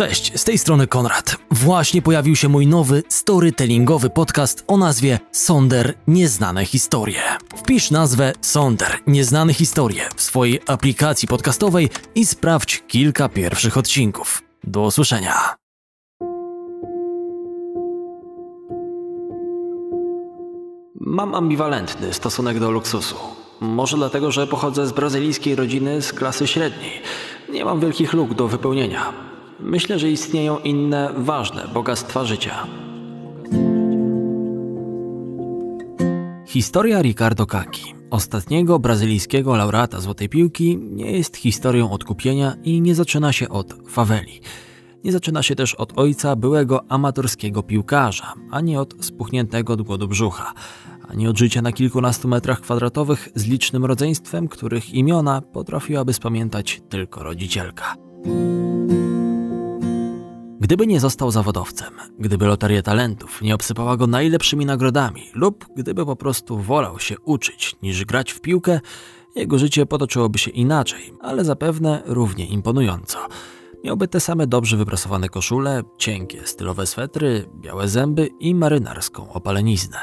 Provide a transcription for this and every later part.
Cześć, z tej strony Konrad. Właśnie pojawił się mój nowy storytellingowy podcast o nazwie Sonder Nieznane Historie. Wpisz nazwę Sonder Nieznane Historie w swojej aplikacji podcastowej i sprawdź kilka pierwszych odcinków. Do usłyszenia. Mam ambiwalentny stosunek do luksusu. Może dlatego, że pochodzę z brazylijskiej rodziny z klasy średniej. Nie mam wielkich luk do wypełnienia. Myślę, że istnieją inne ważne bogactwa życia. Historia Ricardo Kaki, ostatniego brazylijskiego laureata Złotej Piłki, nie jest historią odkupienia i nie zaczyna się od faweli. Nie zaczyna się też od ojca byłego amatorskiego piłkarza, ani od spuchniętego od głodu brzucha, ani od życia na kilkunastu metrach kwadratowych z licznym rodzeństwem, których imiona potrafiłaby spamiętać tylko rodzicielka. Gdyby nie został zawodowcem, gdyby loteria talentów nie obsypała go najlepszymi nagrodami, lub gdyby po prostu wolał się uczyć niż grać w piłkę, jego życie potoczyłoby się inaczej, ale zapewne równie imponująco. Miałby te same dobrze wyprasowane koszule, cienkie stylowe swetry, białe zęby i marynarską opaleniznę.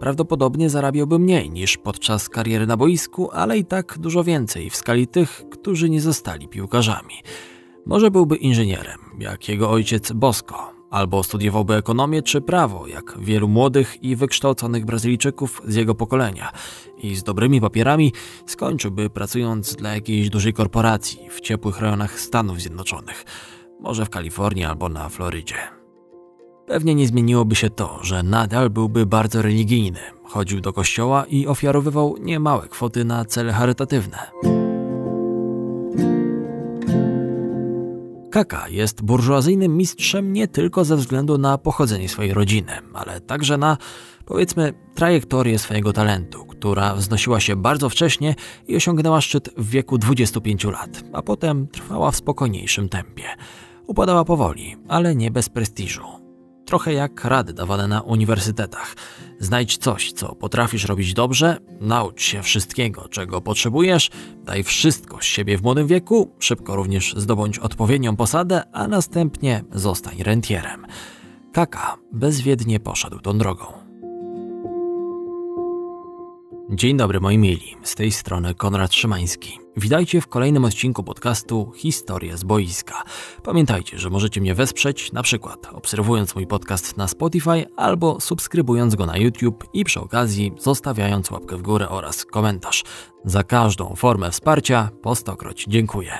Prawdopodobnie zarabiałby mniej niż podczas kariery na boisku, ale i tak dużo więcej w skali tych, którzy nie zostali piłkarzami. Może byłby inżynierem, jak jego ojciec Bosco, albo studiowałby ekonomię czy prawo, jak wielu młodych i wykształconych Brazylijczyków z jego pokolenia, i z dobrymi papierami skończyłby pracując dla jakiejś dużej korporacji w ciepłych rejonach Stanów Zjednoczonych, może w Kalifornii albo na Florydzie. Pewnie nie zmieniłoby się to, że nadal byłby bardzo religijny, chodził do kościoła i ofiarowywał niemałe kwoty na cele charytatywne. Kaka jest burżuazyjnym mistrzem nie tylko ze względu na pochodzenie swojej rodziny, ale także na, powiedzmy, trajektorię swojego talentu, która wznosiła się bardzo wcześnie i osiągnęła szczyt w wieku 25 lat, a potem trwała w spokojniejszym tempie. Upadała powoli, ale nie bez prestiżu. Trochę jak rady dawane na uniwersytetach. Znajdź coś, co potrafisz robić dobrze, naucz się wszystkiego, czego potrzebujesz, daj wszystko z siebie w młodym wieku, szybko również zdobądź odpowiednią posadę, a następnie zostań rentierem. Kaka bezwiednie poszedł tą drogą. Dzień dobry moi mili, z tej strony Konrad Szymański. Witajcie w kolejnym odcinku podcastu Historia z boiska. Pamiętajcie, że możecie mnie wesprzeć na przykład obserwując mój podcast na Spotify albo subskrybując go na YouTube i przy okazji zostawiając łapkę w górę oraz komentarz. Za każdą formę wsparcia po stokroć dziękuję.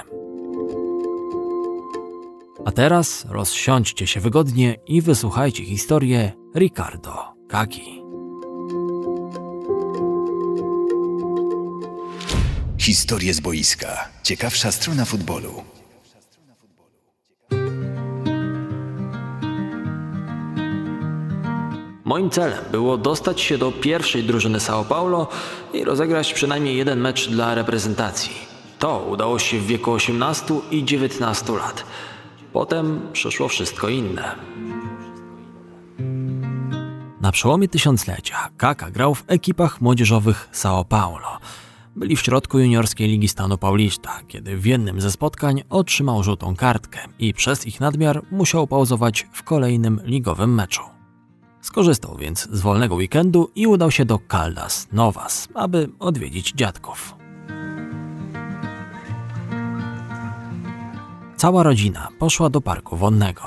A teraz rozsiądźcie się wygodnie i wysłuchajcie historię Ricardo Kaki. Historie z boiska. Ciekawsza strona futbolu. Moim celem było dostać się do pierwszej drużyny São Paulo i rozegrać przynajmniej jeden mecz dla reprezentacji. To udało się w wieku 18 i 19 lat. Potem przyszło wszystko inne. Na przełomie tysiąclecia Kaka grał w ekipach młodzieżowych São Paulo – byli w środku juniorskiej ligi stanu Paulista, kiedy w jednym ze spotkań otrzymał żółtą kartkę i przez ich nadmiar musiał pauzować w kolejnym ligowym meczu. Skorzystał więc z wolnego weekendu i udał się do Caldas Novas, aby odwiedzić dziadków. Cała rodzina poszła do parku wonnego.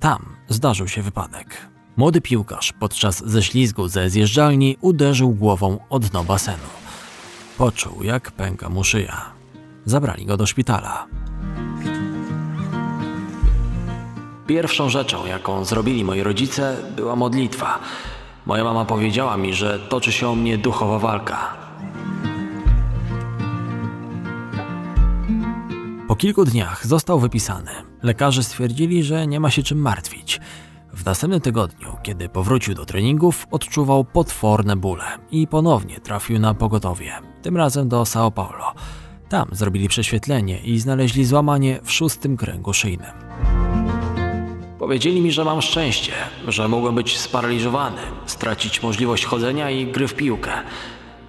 Tam zdarzył się wypadek. Młody piłkarz podczas ześlizgu ze zjeżdżalni uderzył głową o dno basenu. Poczuł, jak pęka mu szyja. Zabrali go do szpitala. Pierwszą rzeczą, jaką zrobili moi rodzice, była modlitwa. Moja mama powiedziała mi, że toczy się o mnie duchowa walka. Po kilku dniach został wypisany. Lekarze stwierdzili, że nie ma się czym martwić. W następnym tygodniu, kiedy powrócił do treningów, odczuwał potworne bóle i ponownie trafił na pogotowie, tym razem do São Paulo. Tam zrobili prześwietlenie i znaleźli złamanie w szóstym kręgu szyjnym. Powiedzieli mi, że mam szczęście, że mogłem być sparaliżowany, stracić możliwość chodzenia i gry w piłkę.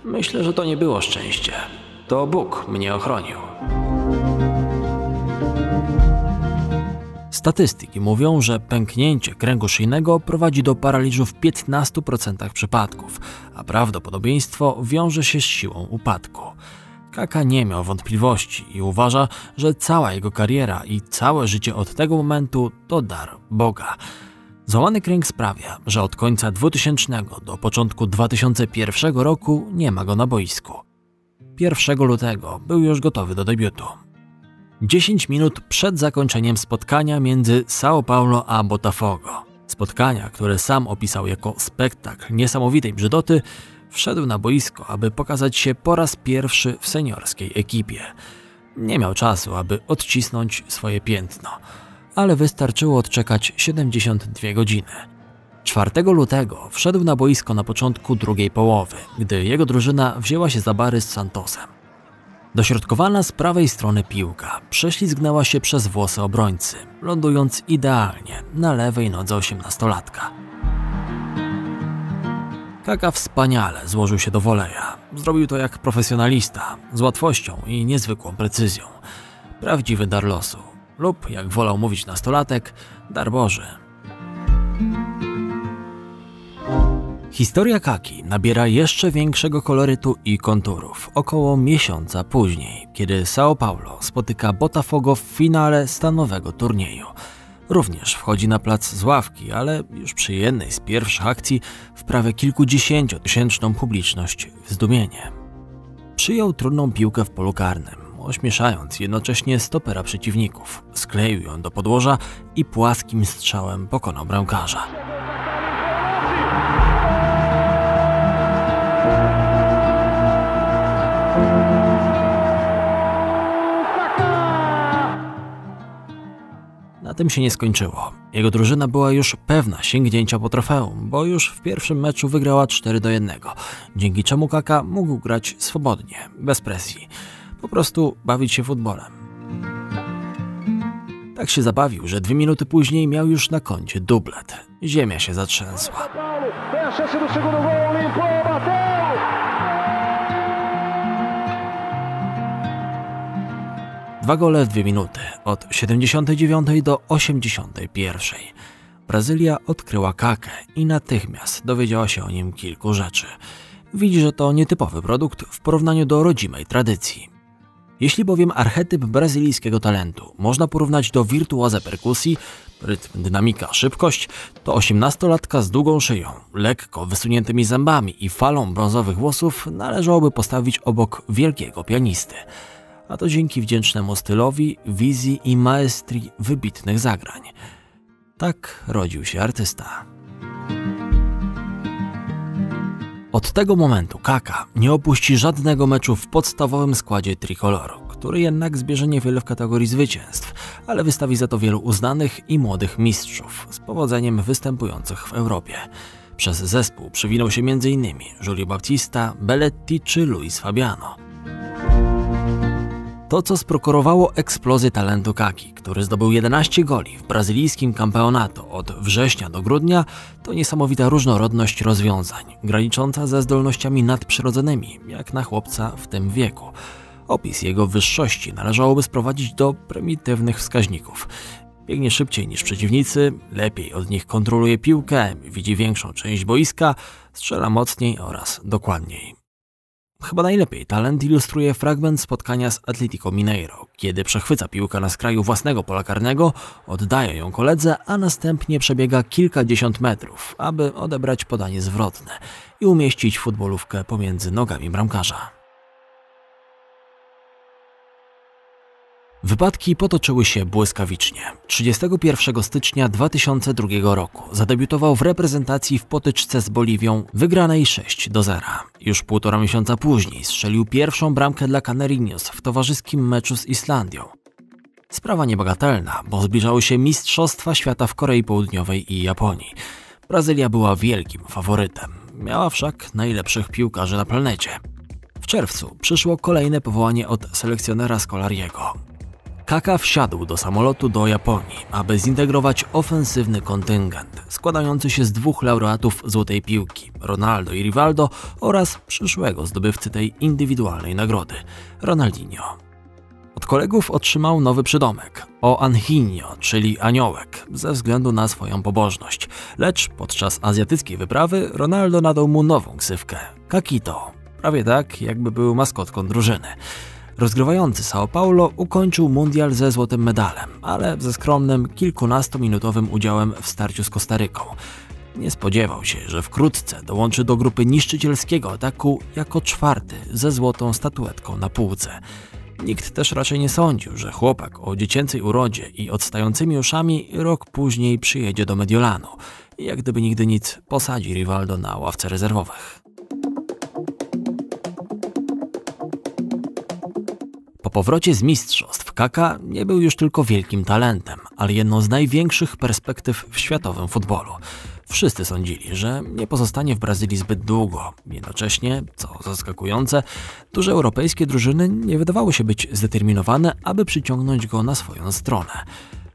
Myślę, że to nie było szczęście. To Bóg mnie ochronił. Statystyki mówią, że pęknięcie kręgu szyjnego prowadzi do paraliżu w 15% przypadków, a prawdopodobieństwo wiąże się z siłą upadku. Kaka nie miał wątpliwości i uważa, że cała jego kariera i całe życie od tego momentu to dar Boga. Złamany kręg sprawia, że od końca 2000 do początku 2001 roku nie ma go na boisku. 1 lutego był już gotowy do debiutu. 10 minut przed zakończeniem spotkania między São Paulo a Botafogo. Spotkania, które sam opisał jako spektakl niesamowitej brzydoty, wszedł na boisko, aby pokazać się po raz pierwszy w seniorskiej ekipie. Nie miał czasu, aby odcisnąć swoje piętno, ale wystarczyło odczekać 72 godziny. 4 lutego wszedł na boisko na początku drugiej połowy, gdy jego drużyna wzięła się za bary z Santosem. Dośrodkowana z prawej strony piłka prześlizgnęła się przez włosy obrońcy, lądując idealnie na lewej nodze osiemnastolatka. Kaka wspaniale złożył się do woleja. Zrobił to jak profesjonalista, z łatwością i niezwykłą precyzją. Prawdziwy dar losu, lub jak wolał mówić nastolatek, dar Boży. Historia Kaki nabiera jeszcze większego kolorytu i konturów około miesiąca później, kiedy São Paulo spotyka Botafogo w finale stanowego turnieju. Również wchodzi na plac z ławki, ale już przy jednej z pierwszych akcji wprawia kilkudziesięciotysięczną publiczność w zdumienie. Przyjął trudną piłkę w polu karnym, ośmieszając jednocześnie stopera przeciwników. Skleił ją do podłoża i płaskim strzałem pokonał bramkarza. Na tym się nie skończyło. Jego drużyna była już pewna sięgnięcia po trofeum, bo już w pierwszym meczu wygrała 4 do 1, dzięki czemu Kaka mógł grać swobodnie, bez presji. Po prostu bawić się futbolem. Tak się zabawił, że dwie minuty później miał już na koncie dublet. Ziemia się zatrzęsła. Dwa gole w dwie minuty, od 79 do 81. Brazylia odkryła kakę i natychmiast dowiedziała się o nim kilku rzeczy. Widzi, że to nietypowy produkt w porównaniu do rodzimej tradycji. Jeśli bowiem archetyp brazylijskiego talentu można porównać do wirtuoza perkusji, rytm, dynamika, szybkość, to 18-latka z długą szyją, lekko wysuniętymi zębami i falą brązowych włosów należałoby postawić obok wielkiego pianisty – a to dzięki wdzięcznemu stylowi, wizji i maestrii wybitnych zagrań. Tak rodził się artysta. Od tego momentu Kaka nie opuści żadnego meczu w podstawowym składzie Tricoloru, który jednak zbierze niewiele w kategorii zwycięstw, ale wystawi za to wielu uznanych i młodych mistrzów, z powodzeniem występujących w Europie. Przez zespół przewinął się m.in. Giulio Battista, Belletti czy Luis Fabiano. To, co sprokurowało eksplozję talentu Kaki, który zdobył 11 goli w brazylijskim campeonato od września do grudnia, to niesamowita różnorodność rozwiązań, granicząca ze zdolnościami nadprzyrodzonymi, jak na chłopca w tym wieku. Opis jego wyższości należałoby sprowadzić do prymitywnych wskaźników. Biegnie szybciej niż przeciwnicy, lepiej od nich kontroluje piłkę, widzi większą część boiska, strzela mocniej oraz dokładniej. Chyba najlepiej talent ilustruje fragment spotkania z Atletico Mineiro, kiedy przechwyca piłkę na skraju własnego pola karnego, oddaje ją koledze, a następnie przebiega kilkadziesiąt metrów, aby odebrać podanie zwrotne i umieścić futbolówkę pomiędzy nogami bramkarza. Wypadki potoczyły się błyskawicznie. 31 stycznia 2002 roku zadebiutował w reprezentacji w potyczce z Boliwią, wygranej 6 do 0. Już półtora miesiąca później strzelił pierwszą bramkę dla Canarinos w towarzyskim meczu z Islandią. Sprawa niebagatelna, bo zbliżały się Mistrzostwa Świata w Korei Południowej i Japonii. Brazylia była wielkim faworytem. Miała wszak najlepszych piłkarzy na planecie. W czerwcu przyszło kolejne powołanie od selekcjonera Scolariego. Kaka wsiadł do samolotu do Japonii, aby zintegrować ofensywny kontyngent składający się z dwóch laureatów Złotej Piłki, Ronaldo i Rivaldo oraz przyszłego zdobywcy tej indywidualnej nagrody, Ronaldinho. Od kolegów otrzymał nowy przydomek o Anhinio, czyli aniołek, ze względu na swoją pobożność. Lecz podczas azjatyckiej wyprawy Ronaldo nadał mu nową ksywkę Kakito, prawie tak jakby był maskotką drużyny. Rozgrywający São Paulo ukończył mundial ze złotym medalem, ale ze skromnym kilkunastominutowym udziałem w starciu z Kostaryką. Nie spodziewał się, że wkrótce dołączy do grupy niszczycielskiego ataku jako czwarty ze złotą statuetką na półce. Nikt też raczej nie sądził, że chłopak o dziecięcej urodzie i odstającymi uszami rok później przyjedzie do Mediolanu i jak gdyby nigdy nic posadzi Rivaldo na ławce rezerwowych. Powrocie z mistrzostw Kaka nie był już tylko wielkim talentem, ale jedną z największych perspektyw w światowym futbolu. Wszyscy sądzili, że nie pozostanie w Brazylii zbyt długo. Jednocześnie, co zaskakujące, duże europejskie drużyny nie wydawały się być zdeterminowane, aby przyciągnąć go na swoją stronę.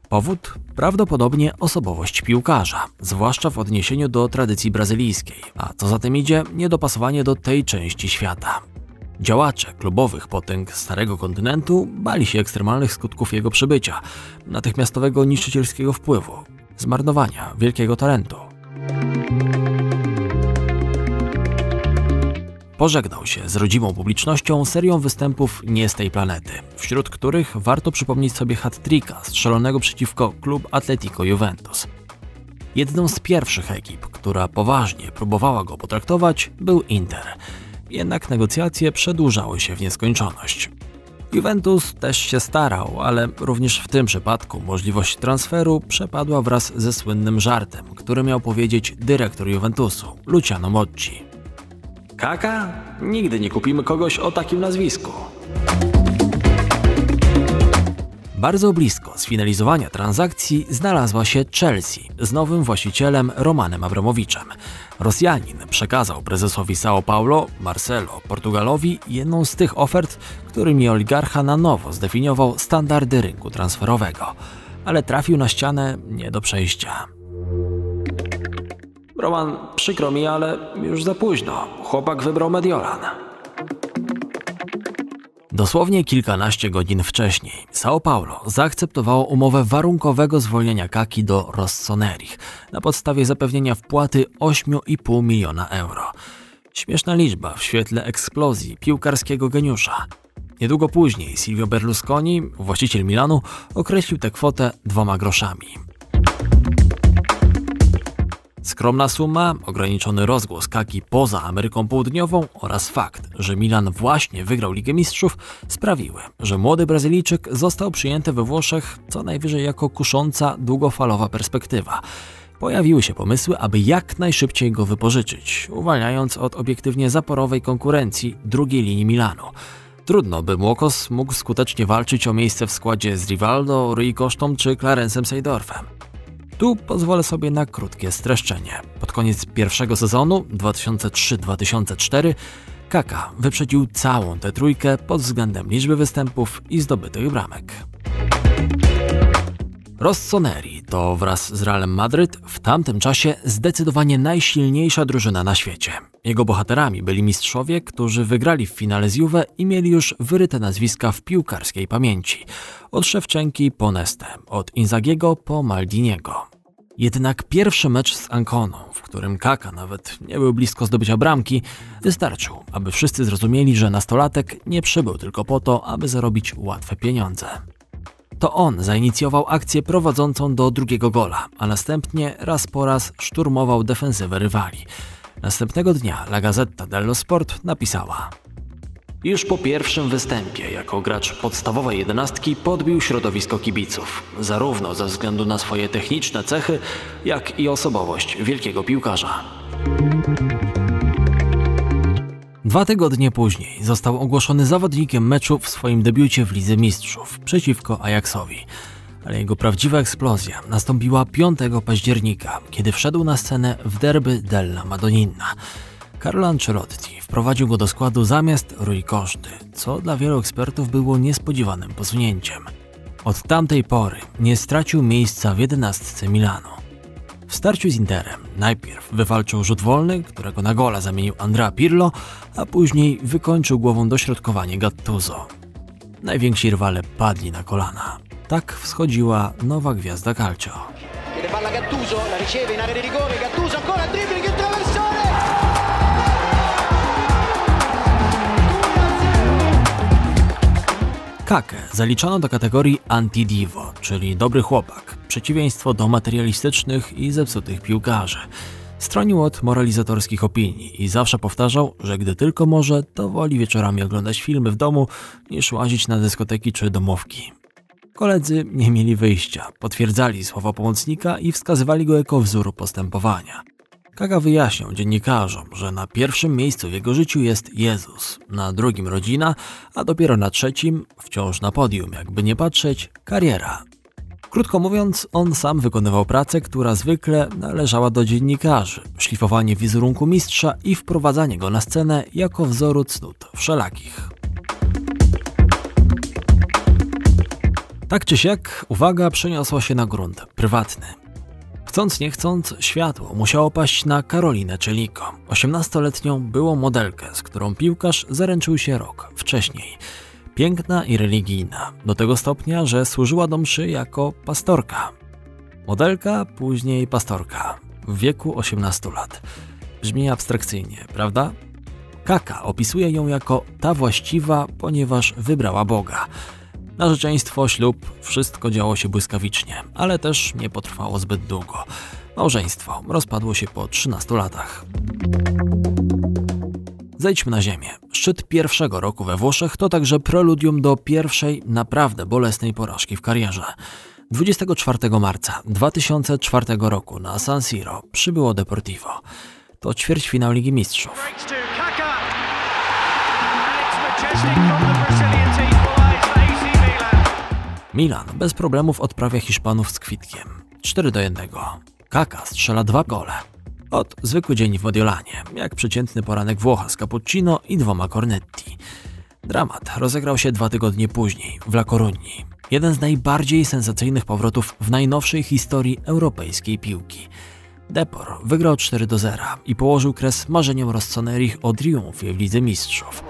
Powód? Prawdopodobnie osobowość piłkarza, zwłaszcza w odniesieniu do tradycji brazylijskiej, a co za tym idzie, niedopasowanie do tej części świata. Działacze klubowych potęg Starego Kontynentu bali się ekstremalnych skutków jego przybycia, natychmiastowego niszczycielskiego wpływu, zmarnowania wielkiego talentu. Pożegnał się z rodzimą publicznością serią występów nie z tej planety, wśród których warto przypomnieć sobie hat-tricka strzelonego przeciwko klub Atletico Juventus. Jedną z pierwszych ekip, która poważnie próbowała go potraktować, był Inter. Jednak negocjacje przedłużały się w nieskończoność. Juventus też się starał, ale również w tym przypadku możliwość transferu przepadła wraz ze słynnym żartem, który miał powiedzieć dyrektor Juventusu, Luciano Mocci. Kaka? Nigdy nie kupimy kogoś o takim nazwisku. Bardzo blisko sfinalizowania transakcji znalazła się Chelsea z nowym właścicielem Romanem Abramowiczem. Rosjanin przekazał prezesowi São Paulo, Marcelo Portugalowi jedną z tych ofert, którymi oligarcha na nowo zdefiniował standardy rynku transferowego, ale trafił na ścianę nie do przejścia. Roman, przykro mi, ale już za późno. Chłopak wybrał Mediolan. Dosłownie kilkanaście godzin wcześniej São Paulo zaakceptowało umowę warunkowego zwolnienia Kaki do Rossonerich na podstawie zapewnienia wpłaty 8,5 miliona euro. Śmieszna liczba w świetle eksplozji piłkarskiego geniusza. Niedługo później Silvio Berlusconi, właściciel Milanu, określił tę kwotę dwoma groszami. Skromna suma, ograniczony rozgłos Kaki poza Ameryką Południową oraz fakt, że Milan właśnie wygrał Ligę Mistrzów sprawiły, że młody Brazylijczyk został przyjęty we Włoszech co najwyżej jako kusząca, długofalowa perspektywa. Pojawiły się pomysły, aby jak najszybciej go wypożyczyć, uwalniając od obiektywnie zaporowej konkurencji drugiej linii Milanu. Trudno, by Młokos mógł skutecznie walczyć o miejsce w składzie z Rivaldo, Rui Kosztą czy Clarencem Seydorfem. Tu pozwolę sobie na krótkie streszczenie. Pod koniec pierwszego sezonu 2003-2004 Kaka wyprzedził całą tę trójkę pod względem liczby występów i zdobytych bramek. Rossoneri to wraz z Realem Madryt w tamtym czasie zdecydowanie najsilniejsza drużyna na świecie. Jego bohaterami byli mistrzowie, którzy wygrali w finale z Juve i mieli już wyryte nazwiska w piłkarskiej pamięci. Od Szewczenki po Nestę, od Inzagiego po Maldiniego. Jednak pierwszy mecz z Anconą, w którym Kaka nawet nie był blisko zdobycia bramki, wystarczył, aby wszyscy zrozumieli, że nastolatek nie przybył tylko po to, aby zarobić łatwe pieniądze. To on zainicjował akcję prowadzącą do drugiego gola, a następnie raz po raz szturmował defensywę rywali. Następnego dnia La Gazzetta dello Sport napisała już po pierwszym występie jako gracz podstawowej jedenastki podbił środowisko kibiców, zarówno ze względu na swoje techniczne cechy, jak i osobowość wielkiego piłkarza. Dwa tygodnie później został ogłoszony zawodnikiem meczu w swoim debiucie w Lidze Mistrzów przeciwko Ajaxowi. Ale jego prawdziwa eksplozja nastąpiła 5 października, kiedy wszedł na scenę w derby della Madonnina. Carlo Ancelotti wprowadził go do składu zamiast Rui Koszty, co dla wielu ekspertów było niespodziewanym posunięciem. Od tamtej pory nie stracił miejsca w jedenastce Milanu. W starciu z Interem najpierw wywalczył rzut wolny, którego na gola zamienił Andrea Pirlo, a później wykończył głową dośrodkowanie Gattuso. Najwięksi rywale padli na kolana. Tak wschodziła nowa gwiazda calcio. Gattuso, Kakę zaliczano do kategorii anti-divo, czyli dobry chłopak, przeciwieństwo do materialistycznych i zepsutych piłkarzy. Stronił od moralizatorskich opinii i zawsze powtarzał, że gdy tylko może, to woli wieczorami oglądać filmy w domu niż łazić na dyskoteki czy domówki. Koledzy nie mieli wyjścia, potwierdzali słowa pomocnika i wskazywali go jako wzór postępowania. Kaka wyjaśniał dziennikarzom, że na pierwszym miejscu w jego życiu jest Jezus, na drugim rodzina, a dopiero na trzecim, wciąż na podium, jakby nie patrzeć, kariera. Krótko mówiąc, on sam wykonywał pracę, która zwykle należała do dziennikarzy, szlifowanie wizerunku mistrza i wprowadzanie go na scenę jako wzoru cnót wszelakich. Tak czy siak, uwaga przeniosła się na grunt prywatny. Chcąc nie chcąc, światło musiało paść na Karolinę Czeliko, 18-letnią byłą modelkę, z którą piłkarz zaręczył się rok wcześniej. Piękna i religijna, do tego stopnia, że służyła do mszy jako pastorka. Modelka, później pastorka, w wieku 18 lat. Brzmi abstrakcyjnie, prawda? Kaka opisuje ją jako ta właściwa, ponieważ wybrała Boga. Narzeczeństwo, ślub, wszystko działo się błyskawicznie, ale też nie potrwało zbyt długo. Małżeństwo rozpadło się po 13 latach. Zejdźmy na ziemię. Szczyt pierwszego roku we Włoszech to także preludium do pierwszej, naprawdę bolesnej porażki w karierze. 24 marca 2004 roku na San Siro przybyło Deportivo. To ćwierćfinał Ligi Mistrzów. Milan bez problemów odprawia Hiszpanów z kwitkiem. 4 do 1. Kaka strzela dwa gole. Od zwykły dzień w Mediolanie, jak przeciętny poranek Włocha z cappuccino i dwoma cornetti. Dramat rozegrał się dwa tygodnie później w La Coruni. Jeden z najbardziej sensacyjnych powrotów w najnowszej historii europejskiej piłki. Depor wygrał 4 do 0 i położył kres marzeniom Rossonerich o triumfie w Lidze Mistrzów.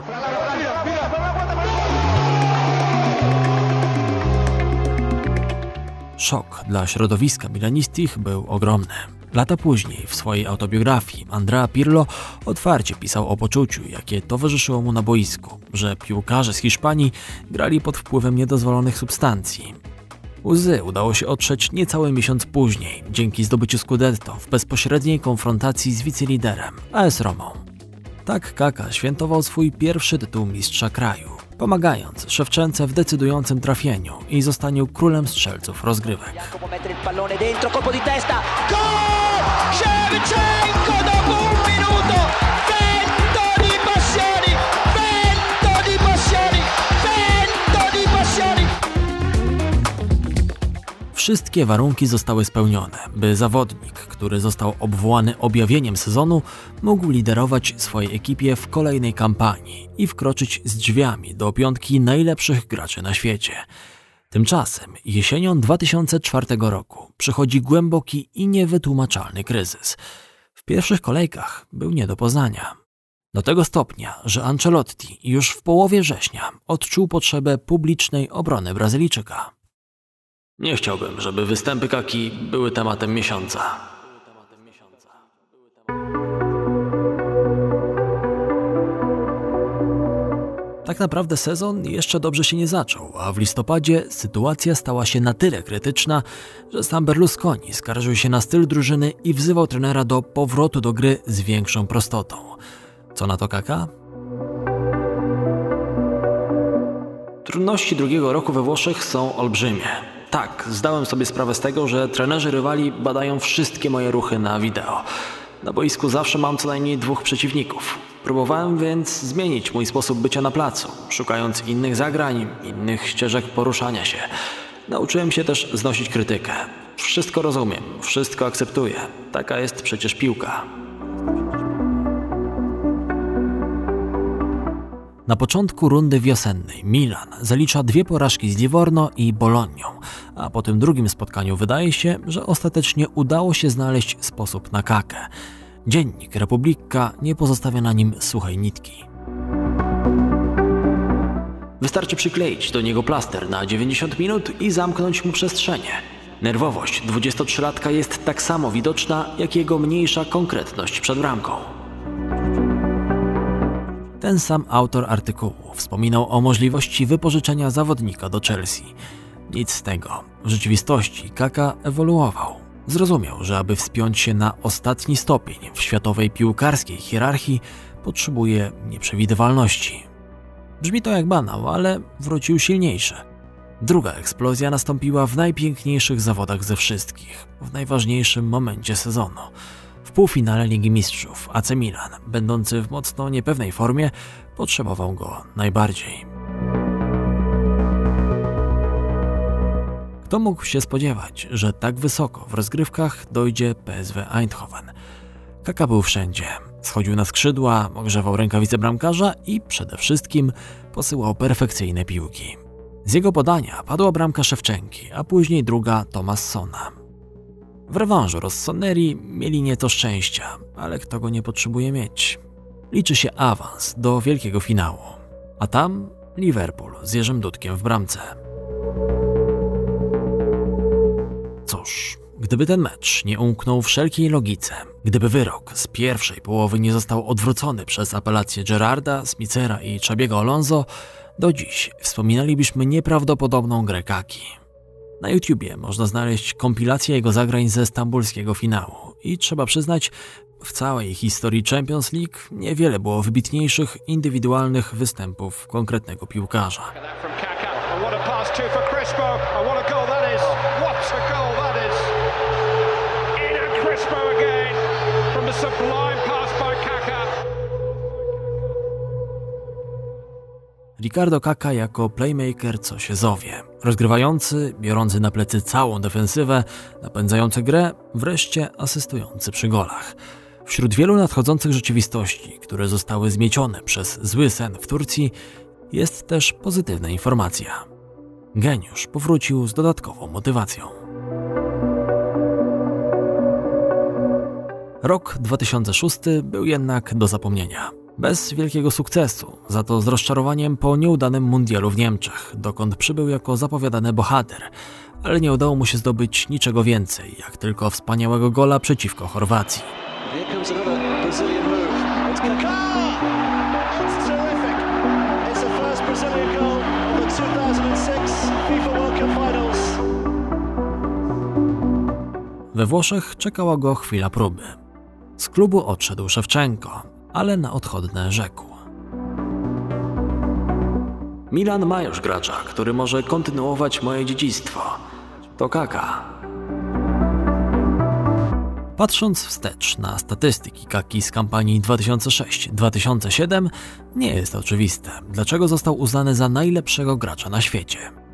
Szok dla środowiska milanistich był ogromny. Lata później, w swojej autobiografii, Andrea Pirlo otwarcie pisał o poczuciu, jakie towarzyszyło mu na boisku, że piłkarze z Hiszpanii grali pod wpływem niedozwolonych substancji. Łzy udało się otrzeć niecały miesiąc później, dzięki zdobyciu Scudetto w bezpośredniej konfrontacji z wiceliderem AS Romą. Tak Kaka świętował swój pierwszy tytuł mistrza kraju, pomagając Szewczence w decydującym trafieniu i zostaniu królem strzelców rozgrywek. Wszystkie warunki zostały spełnione, by zawodnik, który został obwołany objawieniem sezonu, mógł liderować swojej ekipie w kolejnej kampanii i wkroczyć z drzwiami do piątki najlepszych graczy na świecie. Tymczasem jesienią 2004 roku przychodzi głęboki i niewytłumaczalny kryzys. W pierwszych kolejkach był nie do poznania. Do tego stopnia, że Ancelotti już w połowie września odczuł potrzebę publicznej obrony Brazylijczyka. Nie chciałbym, żeby występy Kaki były tematem miesiąca. Tak naprawdę sezon jeszcze dobrze się nie zaczął, a w listopadzie sytuacja stała się na tyle krytyczna, że sam Berlusconi skarżył się na styl drużyny i wzywał trenera do powrotu do gry z większą prostotą. Co na to Kaka? Trudności drugiego roku we Włoszech są olbrzymie. Tak, zdałem sobie sprawę z tego, że trenerzy rywali badają wszystkie moje ruchy na wideo. Na boisku zawsze mam co najmniej dwóch przeciwników. Próbowałem więc zmienić mój sposób bycia na placu, szukając innych zagrań, innych ścieżek poruszania się. Nauczyłem się też znosić krytykę. Wszystko rozumiem, wszystko akceptuję. Taka jest przecież piłka. Na początku rundy wiosennej Milan zalicza dwie porażki z Livorno i Bolonią, a po tym drugim spotkaniu wydaje się, że ostatecznie udało się znaleźć sposób na kakę. Dziennik Republika nie pozostawia na nim suchej nitki. Wystarczy przykleić do niego plaster na 90 minut i zamknąć mu przestrzenie. Nerwowość 23-latka jest tak samo widoczna, jak jego mniejsza konkretność przed bramką. Ten sam autor artykułu wspominał o możliwości wypożyczenia zawodnika do Chelsea. Nic z tego. W rzeczywistości Kaka ewoluował. Zrozumiał, że aby wspiąć się na ostatni stopień w światowej piłkarskiej hierarchii, potrzebuje nieprzewidywalności. Brzmi to jak banał, ale wrócił silniejszy. Druga eksplozja nastąpiła w najpiękniejszych zawodach ze wszystkich, w najważniejszym momencie sezonu. Półfinale Ligi Mistrzów AC Milan, będący w mocno niepewnej formie, potrzebował go najbardziej. Kto mógł się spodziewać, że tak wysoko w rozgrywkach dojdzie PSW Eindhoven? Kaka był wszędzie. Schodził na skrzydła, ogrzewał rękawice bramkarza i przede wszystkim posyłał perfekcyjne piłki. Z jego podania padła bramka Szewczenki, a później druga Tomassona. W rewanżu Rossoneri mieli nieco szczęścia, ale kto go nie potrzebuje mieć? Liczy się awans do wielkiego finału, a tam Liverpool z Jerzym Dudkiem w bramce. Cóż, gdyby ten mecz nie umknął wszelkiej logice, gdyby wyrok z pierwszej połowy nie został odwrócony przez apelację Gerarda, Smicera i Czabiego Alonso, do dziś wspominalibyśmy nieprawdopodobną grę Kaki. Na YouTubie można znaleźć kompilację jego zagrań ze stambulskiego finału. I trzeba przyznać, w całej historii Champions League niewiele było wybitniejszych indywidualnych występów konkretnego piłkarza. From the sublime pass by. Ricardo Kaka jako playmaker co się zowie. Rozgrywający, biorący na plecy całą defensywę, napędzający grę, wreszcie asystujący przy golach. Wśród wielu nadchodzących rzeczywistości, które zostały zmiecione przez zły sen w Turcji, jest też pozytywna informacja. Geniusz powrócił z dodatkową motywacją. Rok 2006 był jednak do zapomnienia. Bez wielkiego sukcesu, za to z rozczarowaniem po nieudanym mundialu w Niemczech, dokąd przybył jako zapowiadany bohater, ale nie udało mu się zdobyć niczego więcej, jak tylko wspaniałego gola przeciwko Chorwacji. Here comes another Brazilian move. It's Kaká! It's terrific. It's the first Brazilian goal of the 2006 FIFA World Cup Finals. We Włoszech czekała go chwila próby. Z klubu odszedł Szewczenko, ale na odchodne rzekł. Milan ma już gracza, który może kontynuować moje dziedzictwo. To Kaka. Patrząc wstecz na statystyki Kaki z kampanii 2006-2007, nie jest oczywiste, dlaczego został uznany za najlepszego gracza na świecie.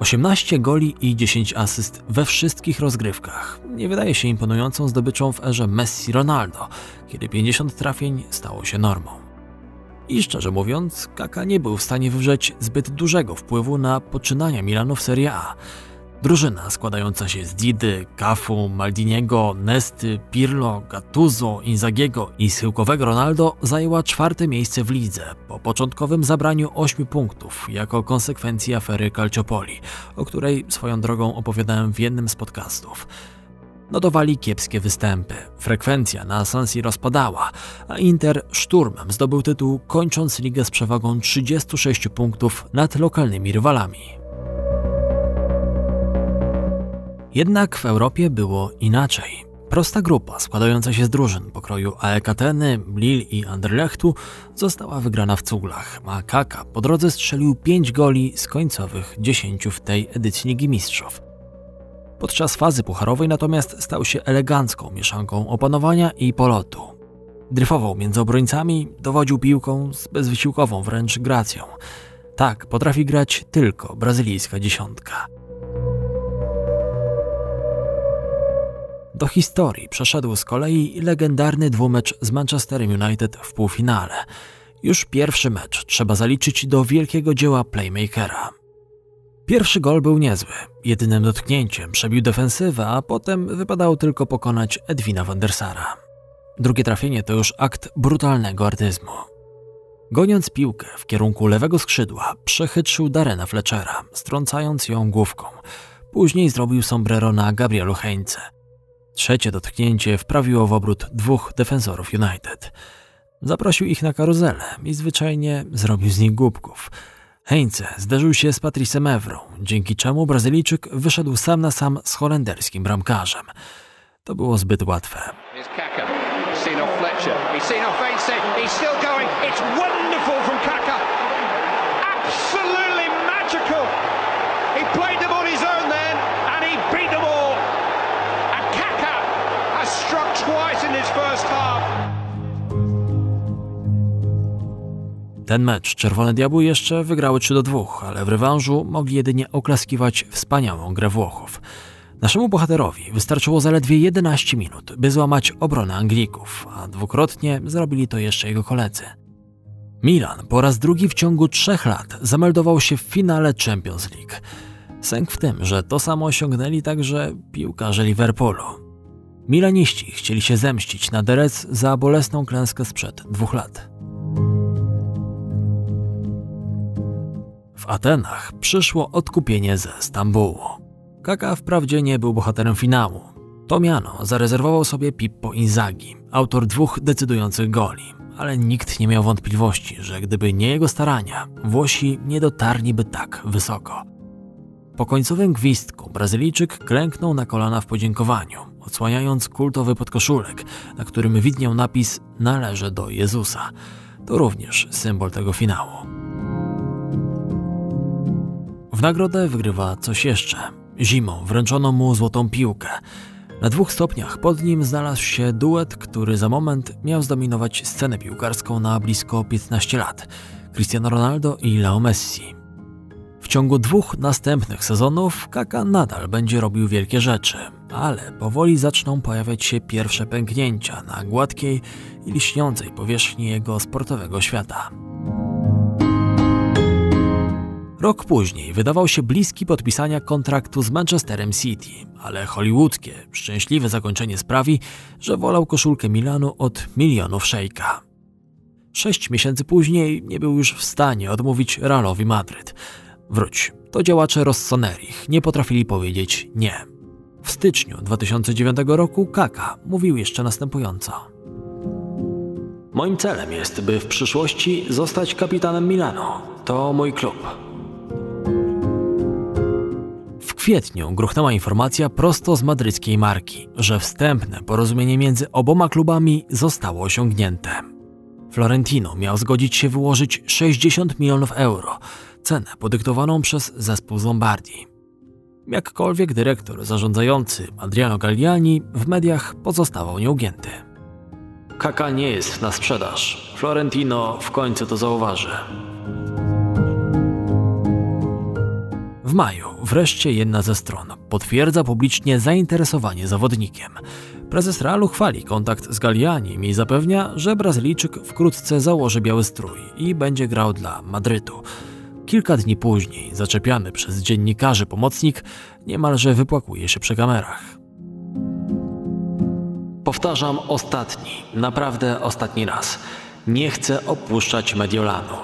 18 goli i 10 asyst we wszystkich rozgrywkach. Nie wydaje się imponującą zdobyczą w erze Messi-Ronaldo, kiedy 50 trafień stało się normą. I szczerze mówiąc, Kaka nie był w stanie wywrzeć zbyt dużego wpływu na poczynania Milanu w Serie A. Drużyna składająca się z Didy, Cafu, Maldiniego, Nesty, Pirlo, Gattuso, Inzagiego i schyłkowego Ronaldo zajęła czwarte miejsce w lidze po początkowym zabraniu 8 punktów jako konsekwencji afery Calciopoli, o której swoją drogą opowiadałem w jednym z podcastów. Notowali kiepskie występy, frekwencja na San Siro spadała, a Inter szturmem zdobył tytuł kończąc ligę z przewagą 36 punktów nad lokalnymi rywalami. Jednak w Europie było inaczej. Prosta grupa składająca się z drużyn pokroju AEK Ateny, Lille i Anderlechtu została wygrana w cuglach, a Kaka po drodze strzelił 5 goli z końcowych 10 w tej edycji Ligi Mistrzów. Podczas fazy pucharowej natomiast stał się elegancką mieszanką opanowania i polotu. Dryfował między obrońcami, dowodził piłką z bezwysiłkową wręcz gracją. Tak potrafi grać tylko brazylijska dziesiątka. Do historii przeszedł z kolei legendarny dwumecz z Manchesterem United w półfinale. Już pierwszy mecz trzeba zaliczyć do wielkiego dzieła playmakera. Pierwszy gol był niezły. Jedynym dotknięciem przebił defensywę, a potem wypadało tylko pokonać Edwina van der Sara. Drugie trafienie to już akt brutalnego artyzmu. Goniąc piłkę w kierunku lewego skrzydła, przechytrzył Darena Fletchera, strącając ją główką. Później zrobił sombrero na Gabrielu Heinze. Trzecie dotknięcie wprawiło w obrót dwóch defensorów United. Zaprosił ich na karuzelę i zwyczajnie zrobił z nich głupków. Heinze zderzył się z Patricem Evrą, dzięki czemu Brazylijczyk wyszedł sam na sam z holenderskim bramkarzem. To było zbyt łatwe. Kaka. He's seen off Fletcher. He's seen off Ainsley. He's still Ten mecz Czerwone Diabły jeszcze wygrały 3 do 2, ale w rewanżu mogli jedynie oklaskiwać wspaniałą grę Włochów. Naszemu bohaterowi wystarczyło zaledwie 11 minut, by złamać obronę Anglików, a dwukrotnie zrobili to jeszcze jego koledzy. Milan po raz drugi w ciągu trzech lat zameldował się w finale Champions League. Sęk w tym, że to samo osiągnęli także piłkarze Liverpoolu. Milaniści chcieli się zemścić na Derec za bolesną klęskę sprzed dwóch lat. Atenach przyszło odkupienie ze Stambułu. Kaka wprawdzie nie był bohaterem finału. To miano zarezerwował sobie Pippo Inzaghi, autor dwóch decydujących goli, ale nikt nie miał wątpliwości, że gdyby nie jego starania, Włosi nie dotarliby tak wysoko. Po końcowym gwizdku Brazylijczyk klęknął na kolana w podziękowaniu, odsłaniając kultowy podkoszulek, na którym widniał napis Należy do Jezusa. To również symbol tego finału. W nagrodę wygrywa coś jeszcze. Zimą wręczono mu złotą piłkę. Na dwóch stopniach pod nim znalazł się duet, który za moment miał zdominować scenę piłkarską na blisko 15 lat. Cristiano Ronaldo i Leo Messi. W ciągu dwóch następnych sezonów Kaka nadal będzie robił wielkie rzeczy, ale powoli zaczną pojawiać się pierwsze pęknięcia na gładkiej i liśniącej powierzchni jego sportowego świata. Rok później wydawał się bliski podpisania kontraktu z Manchesterem City, ale hollywoodzkie, szczęśliwe zakończenie sprawi, że wolał koszulkę Milanu od milionów szejka. Sześć miesięcy później nie był już w stanie odmówić Realowi Madryt. Wróć, to działacze Rossonerich nie potrafili powiedzieć nie. W styczniu 2009 roku Kaka mówił jeszcze następująco. Moim celem jest, by w przyszłości zostać kapitanem Milanu. To mój klub. Kwietniu gruchnęła informacja prosto z madryckiej marki, że wstępne porozumienie między oboma klubami zostało osiągnięte. Florentino miał zgodzić się wyłożyć 60 milionów euro, cenę podyktowaną przez zespół z Lombardii. Jakkolwiek dyrektor zarządzający Adriano Galliani w mediach pozostawał nieugięty. Kaka nie jest na sprzedaż. Florentino w końcu to zauważy. W maju wreszcie jedna ze stron potwierdza publicznie zainteresowanie zawodnikiem. Prezes Realu chwali kontakt z Gallianim i zapewnia, że Brazylijczyk wkrótce założy biały strój i będzie grał dla Madrytu. Kilka dni później, zaczepiany przez dziennikarzy pomocnik, niemalże wypłakuje się przy kamerach. Powtarzam ostatni, naprawdę ostatni raz. Nie chcę opuszczać Mediolanu.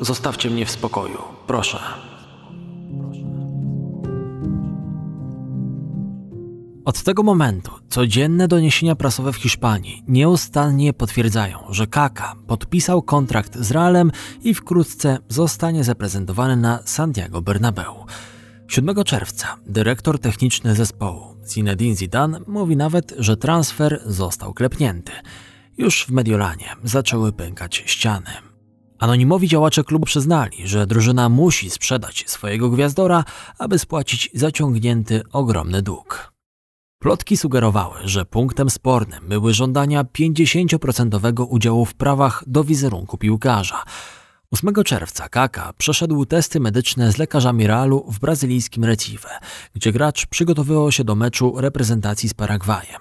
Zostawcie mnie w spokoju, proszę. Od tego momentu codzienne doniesienia prasowe w Hiszpanii nieustannie potwierdzają, że Kaka podpisał kontrakt z Realem i wkrótce zostanie zaprezentowany na Santiago Bernabeu. 7 czerwca dyrektor techniczny zespołu Zinedine Zidane mówi nawet, że transfer został klepnięty. Już w Mediolanie zaczęły pękać ściany. Anonimowi działacze klubu przyznali, że drużyna musi sprzedać swojego gwiazdora, aby spłacić zaciągnięty ogromny dług. Plotki sugerowały, że punktem spornym były żądania 50% udziału w prawach do wizerunku piłkarza. 8 czerwca Kaka przeszedł testy medyczne z lekarzami Realu w brazylijskim Recife, gdzie gracz przygotowywał się do meczu reprezentacji z Paragwajem.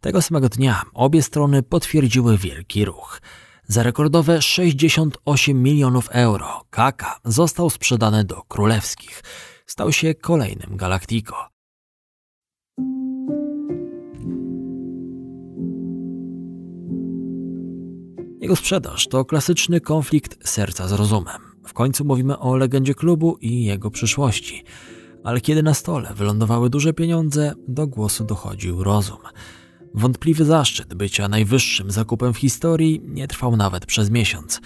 Tego samego dnia obie strony potwierdziły wielki ruch. Za rekordowe 68 milionów euro Kaka został sprzedany do królewskich. Stał się kolejnym Galactico. Jego sprzedaż to klasyczny konflikt serca z rozumem. W końcu mówimy o legendzie klubu i jego przyszłości. Ale kiedy na stole wylądowały duże pieniądze, do głosu dochodził rozum. Wątpliwy zaszczyt bycia najwyższym zakupem w historii nie trwał nawet przez miesiąc.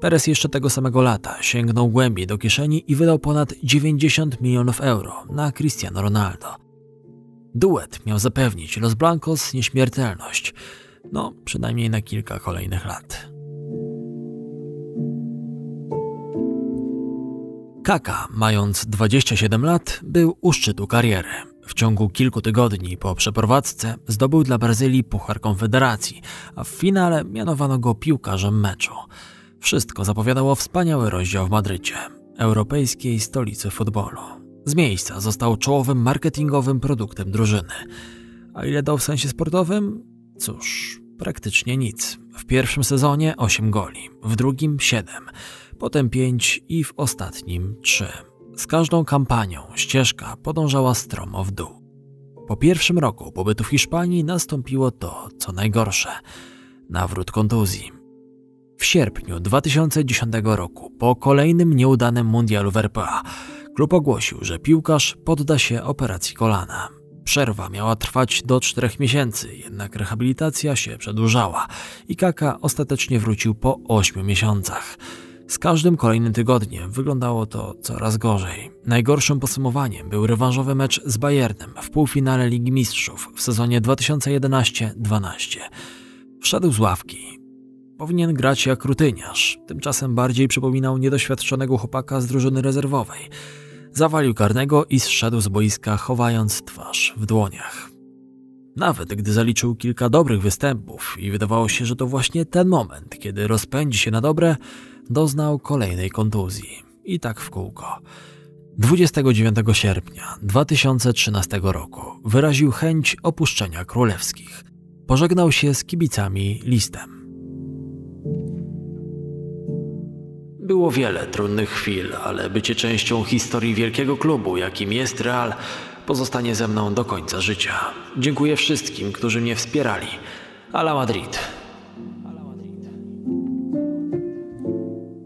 Perez jeszcze tego samego lata sięgnął głębiej do kieszeni i wydał ponad 90 milionów euro na Cristiano Ronaldo. Duet miał zapewnić Los Blancos nieśmiertelność, no przynajmniej na kilka kolejnych lat. Kaka, mając 27 lat, był u szczytu kariery. W ciągu kilku tygodni po przeprowadzce zdobył dla Brazylii Puchar Konfederacji, a w finale mianowano go piłkarzem meczu. Wszystko zapowiadało wspaniały rozdział w Madrycie, europejskiej stolicy futbolu. Z miejsca został czołowym marketingowym produktem drużyny. A ile dał w sensie sportowym? Cóż, praktycznie nic. W pierwszym sezonie 8 goli, w drugim 7, potem 5 i w ostatnim 3. Z każdą kampanią ścieżka podążała stromo w dół. Po pierwszym roku pobytu w Hiszpanii nastąpiło to, co najgorsze nawrót kontuzji. W sierpniu 2010 roku, po kolejnym nieudanym mundialu w RPA, klub ogłosił, że piłkarz podda się operacji kolana. Przerwa miała trwać do czterech miesięcy, jednak rehabilitacja się przedłużała i Kaka ostatecznie wrócił po ośmiu miesiącach. Z każdym kolejnym tygodniem wyglądało to coraz gorzej. Najgorszym podsumowaniem był rewanżowy mecz z Bayernem w półfinale Ligi Mistrzów w sezonie 2011-12. Wszedł z ławki. Powinien grać jak rutyniarz, tymczasem bardziej przypominał niedoświadczonego chłopaka z drużyny rezerwowej. Zawalił karnego i zszedł z boiska, chowając twarz w dłoniach. Nawet gdy zaliczył kilka dobrych występów i wydawało się, że to właśnie ten moment, kiedy rozpędzi się na dobre, doznał kolejnej kontuzji. I tak w kółko. 29 sierpnia 2013 roku wyraził chęć opuszczenia królewskich. Pożegnał się z kibicami listem. Było wiele trudnych chwil, ale bycie częścią historii wielkiego klubu, jakim jest Real, pozostanie ze mną do końca życia. Dziękuję wszystkim, którzy mnie wspierali. Ala Madrid.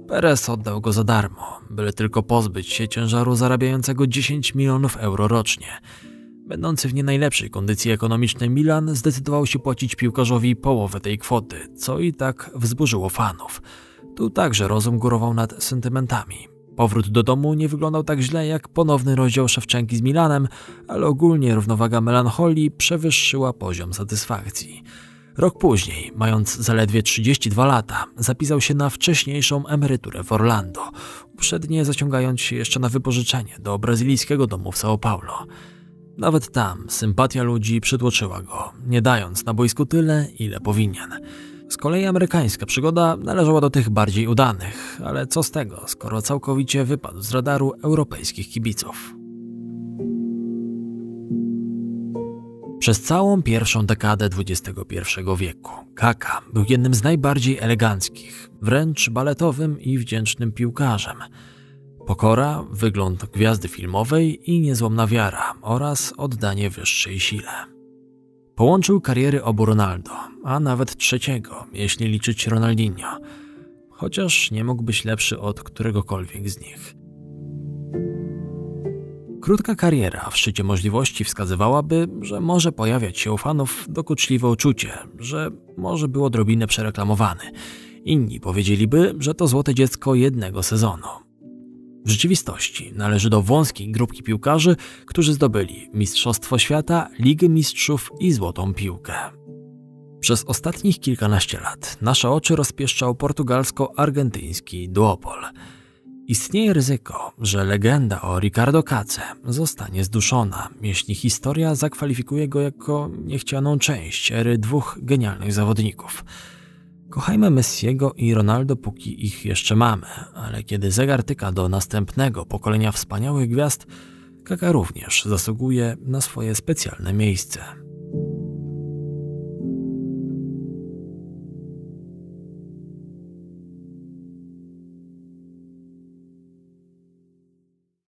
Perez oddał go za darmo, byle tylko pozbyć się ciężaru zarabiającego 10 milionów euro rocznie. Będący w nie najlepszej kondycji ekonomicznej Milan zdecydował się płacić piłkarzowi połowę tej kwoty, co i tak wzburzyło fanów. Tu także rozum górował nad sentymentami. Powrót do domu nie wyglądał tak źle jak ponowny rozdział Szewczenki z Milanem, ale ogólnie równowaga melancholii przewyższyła poziom satysfakcji. Rok później, mając zaledwie 32 lata, zapisał się na wcześniejszą emeryturę w Orlando, uprzednio zaciągając się jeszcze na wypożyczenie do brazylijskiego domu w São Paulo. Nawet tam sympatia ludzi przytłoczyła go, nie dając na boisku tyle, ile powinien. Z kolei amerykańska przygoda należała do tych bardziej udanych, ale co z tego, skoro całkowicie wypadł z radaru europejskich kibiców. Przez całą pierwszą dekadę XXI wieku Kaka był jednym z najbardziej eleganckich, wręcz baletowym i wdzięcznym piłkarzem. Pokora, wygląd gwiazdy filmowej i niezłomna wiara oraz oddanie wyższej sile. Połączył kariery obu Ronaldo, a nawet trzeciego, jeśli liczyć Ronaldinho, chociaż nie mógł być lepszy od któregokolwiek z nich. Krótka kariera w szczycie możliwości wskazywałaby, że może pojawiać się u fanów dokuczliwe uczucie, że może był odrobinę przereklamowany. Inni powiedzieliby, że to złote dziecko jednego sezonu. W rzeczywistości należy do wąskiej grupki piłkarzy, którzy zdobyli Mistrzostwo Świata, Ligę Mistrzów i Złotą Piłkę. Przez ostatnich kilkanaście lat nasze oczy rozpieszczał portugalsko-argentyński duopol – Istnieje ryzyko, że legenda o Ricardo Cace zostanie zduszona, jeśli historia zakwalifikuje go jako niechcianą część ery dwóch genialnych zawodników. Kochajmy Messiego i Ronaldo, póki ich jeszcze mamy, ale kiedy zegar tyka do następnego pokolenia wspaniałych gwiazd, Kaka również zasługuje na swoje specjalne miejsce.